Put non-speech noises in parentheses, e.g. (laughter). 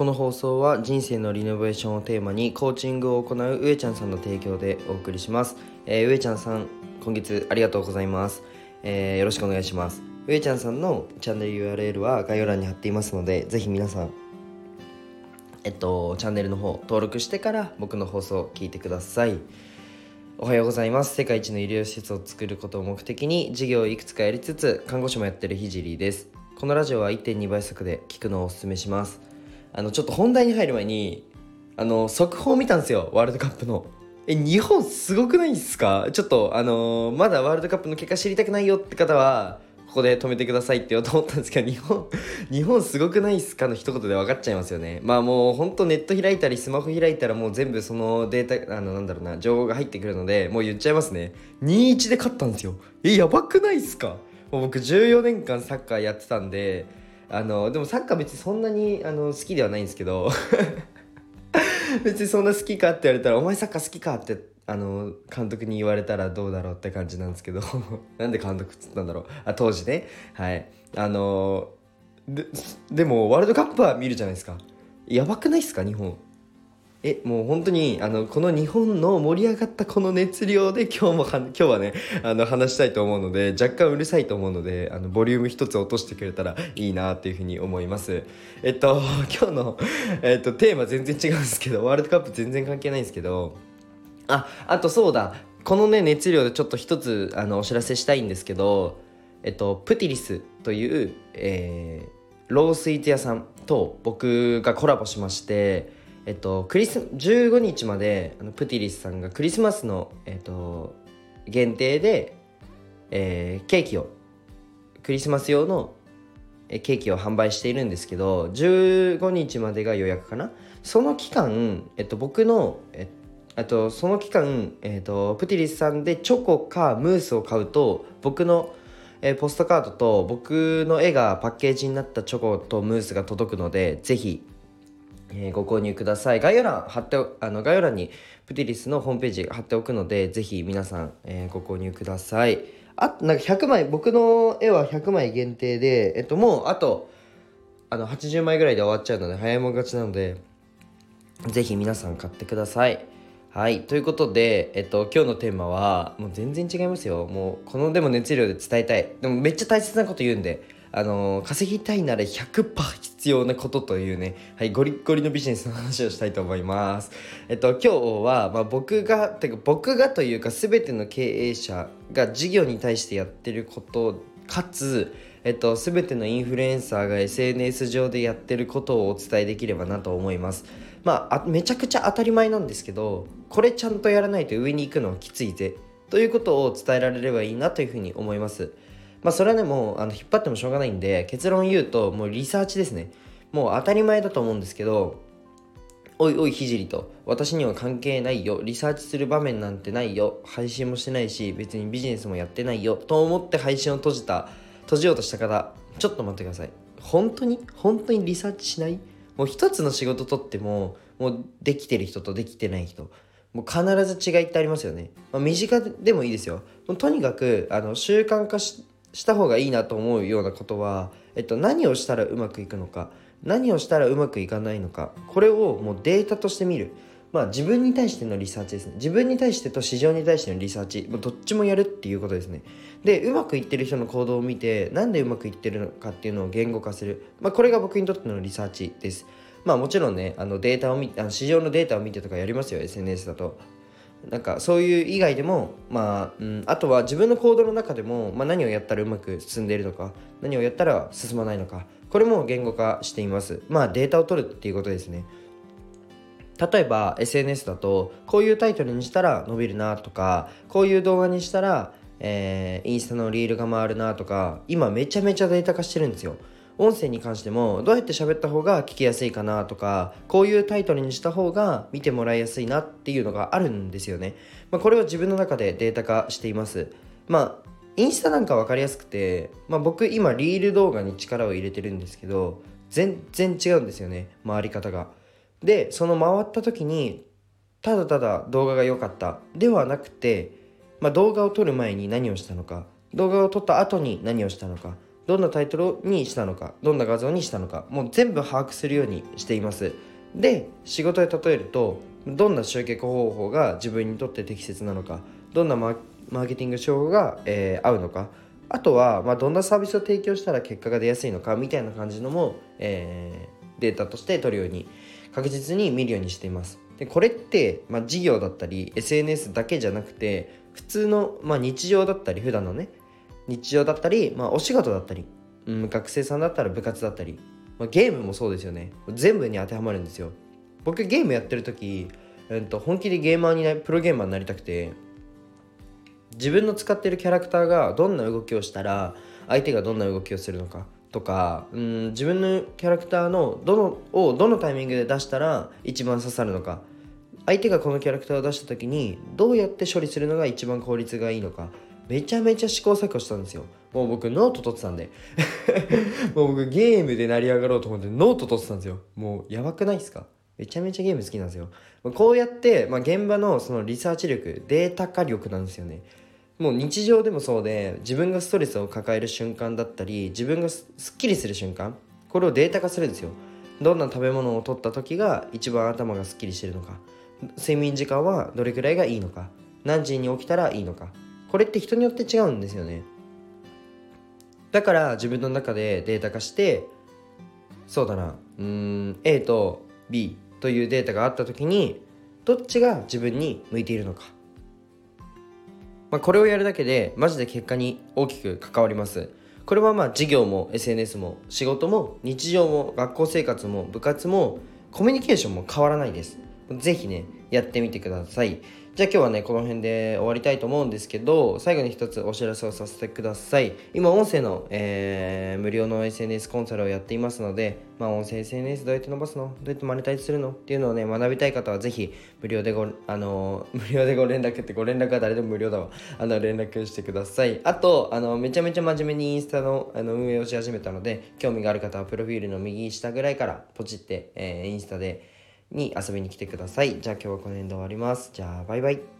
この放送は人生のリノベーションをテーマにコーチングを行う上ちゃんさんの提供でお送りします、えー、上ちゃんさん今月ありがとうございます、えー、よろしくお願いします。上ちゃんさんのチャンネル URL は概要欄に貼っていますのでぜひ皆さんえっとチャンネルの方登録してから僕の放送を聞いてください。おはようございます。世界一の医療施設を作ることを目的に事業をいくつかやりつつ看護師もやってるひじりです。このラジオは1.2倍速で聞くのをおすすめします。あのちょっと本題に入る前にあの速報見たんですよワールドカップの。え日本すごくないですか？ちょっとあのー、まだワールドカップの結果知りたくないよって方はここで止めてくださいって言おうと思ったんですけど日本 (laughs) 日本すごくないっすか？の一言で分かっちゃいますよね。まあもうほんとネット開いたりスマホ開いたらもう全部そのデータあのなんだろうな情報が入ってくるのでもう言っちゃいますね。2-1で勝ったんですよ。えやばくないっすか？もう僕14年間サッカーやってたんであのでもサッカー別にそんなにあの好きではないんですけど (laughs) 別にそんな好きかって言われたら「お前サッカー好きか?」ってあの監督に言われたらどうだろうって感じなんですけど (laughs) なんで監督っつったんだろう。あ当時ね。はい。あのででもワールドカップは見るじゃないですか。やばくないっすか？日本。えもう本当にあのこの日本の盛り上がったこの熱量で今日も今日はねあの話したいと思うので若干うるさいと思うのであのボリューム一つ落としてくれたらいいなっていうふうに思います。えっと (laughs) 今日の、えっと、テーマ全然違うんですけどワールドカップ全然関係ないんですけどああとそうだ。このね熱量でちょっと一つあのお知らせしたいんですけどえっとプティリスという、えー、ロースイーツ屋さんと僕がコラボしましてえっと、クリス15日まであのプティリスさんがクリスマスの、えっと、限定で、えー、ケーキをクリスマス用のケーキを販売しているんですけど15日までが予約かな。その期間、えっと、僕の、えっと、その期間、えっと、プティリスさんでチョコかムースを買うと僕のえ、ポストカードと僕の絵がパッケージになったチョコとムースが届くのでぜひえ、ご購入ください。概要欄貼ってあの概要欄にプティリスのホームページ貼っておくのでぜひ皆さん、えー、ご購入ください。あなんか100枚僕の絵は100枚限定でえっともうあとあの80枚ぐらいで終わっちゃうので早いもん勝ちなのでぜひ皆さん買ってください。はい。ということで、えっと、今日のテーマはもう全然違いますよ。もうこのでも熱量で伝えたい。でもめっちゃ大切なこと言うんであの稼ぎたいなら100%必要なことというね、はい、ゴリッゴリのビジネスの話をしたいと思います。えっと、今日は、まあ、僕が、てか僕がというか全ての経営者が事業に対してやってることかつ、えっと、全てのインフルエンサーが SNS 上でやってることをお伝えできればなと思います。まあ、あめちゃくちゃ当たり前なんですけどこれちゃんとやらないと上に行くのはきついぜということを伝えられればいいなというふうに思います。まあそれはねもうあの引っ張ってもしょうがないんで結論言うともうリサーチですね。もう当たり前だと思うんですけどおいおいひじりと私には関係ないよ。リサーチする場面なんてないよ。配信もしてないし別にビジネスもやってないよ。と思って配信を閉じた閉じようとした方ちょっと待ってください。本当に？本当にリサーチしない？もう一つの仕事とってももうできてる人とできてない人もう必ず違いってありますよね、まあ、身近でもいいですよ。もうとにかくあの習慣化しした方がいいなと思うようなことは、えっと、何をしたらうまくいくのか何をしたらうまくいかないのかこれをもうデータとして見る。まあ自分に対してのリサーチですね。自分に対してと市場に対してのリサーチ。もうどっちもやるっていうことですね。でうまくいってる人の行動を見てなんでうまくいってるのかっていうのを言語化する、まあ、これが僕にとってのリサーチです。まあもちろんねあのデータを見あの市場のデータを見てとかやりますよ SNS だと。なんかそういう以外でも、まあ、うん、あとは自分の行動の中でも、まあ、何をやったらうまく進んでいるのか何をやったら進まないのかこれも言語化しています。まあデータを取るっていうことですね。例えば SNS だとこういうタイトルにしたら伸びるなとかこういう動画にしたら、えー、インスタのリールが回るなとか今めちゃめちゃデータ化してるんですよ。音声に関してもどうやって喋った方が聞きやすいかなとかこういうタイトルにした方が見てもらいやすいなっていうのがあるんですよね、まあ、これを自分の中でデータ化しています。まあインスタなんか分かりやすくて、まあ、僕今リール動画に力を入れてるんですけど全然違うんですよね回り方が。でその回った時にただただ動画が良かった。ではなくて、まあ、動画を撮る前に何をしたのか動画を撮った後に何をしたのかどんなタイトルにしたのかどんな画像にしたのかもう全部把握するようにしています。で仕事で例えるとどんな集客方法が自分にとって適切なのかどんなマーケティング手法が、えー、合うのかあとは、まあ、どんなサービスを提供したら結果が出やすいのかみたいな感じのも、えー、データとして取るように確実に見るようにしています。でこれって、まあ、事業だったり SNS だけじゃなくて普通の、まあ、日常だったり普段のね日常だったり、まあ、お仕事だったり、うん、学生さんだったら部活だったり、まあ、ゲームもそうですよね。全部に当てはまるんですよ。僕ゲームやってる時、えっと、本気でゲーマーになプロゲーマーになりたくて自分の使ってるキャラクターがどんな動きをしたら相手がどんな動きをするのかとかうん自分のキャラクターのどのをどのタイミングで出したら一番刺さるのか相手がこのキャラクターを出した時にどうやって処理するのが一番効率がいいのかめちゃめちゃ試行錯誤したんですよ。もう僕ノート取ってたんで。(laughs) もう僕ゲームで成り上がろうと思ってノート取ってたんですよ。もうやばくないですか？めちゃめちゃゲーム好きなんですよ。こうやって、まあ、現場のそのリサーチ力データ化力なんですよね。もう日常でもそうで自分がストレスを抱える瞬間だったり自分がすっきりする瞬間これをデータ化するんですよ。どんな食べ物を取った時が一番頭がすっきりしてるのか睡眠時間はどれくらいがいいのか何時に起きたらいいのかこれって人によって違うんですよね。だから自分の中でデータ化してそうだなうん A と B というデータがあった時にどっちが自分に向いているのか。まあ、これをやるだけでマジで結果に大きく関わります。これはまあ事業も SNS も仕事も日常も学校生活も部活もコミュニケーションも変わらないです。是非ねやってみてください。じゃあ今日はねこの辺で終わりたいと思うんですけど最後に一つお知らせをさせてください。今音声の、えー、無料の SNS コンサルをやっていますので、まあ、音声 SNS どうやって伸ばすの？どうやってマネタイズするの？っていうのをね学びたい方はぜひ無料でごあの (laughs) 無料でご連絡ってご連絡は誰でも無料だわ。あの連絡してください。あとあのめちゃめちゃ真面目にインスタのあの運営をし始めたので興味がある方はプロフィールの右下ぐらいからポチって、えー、インスタでに遊びに来てください。じゃあ今日はこの辺で終わります。じゃあバイバイ。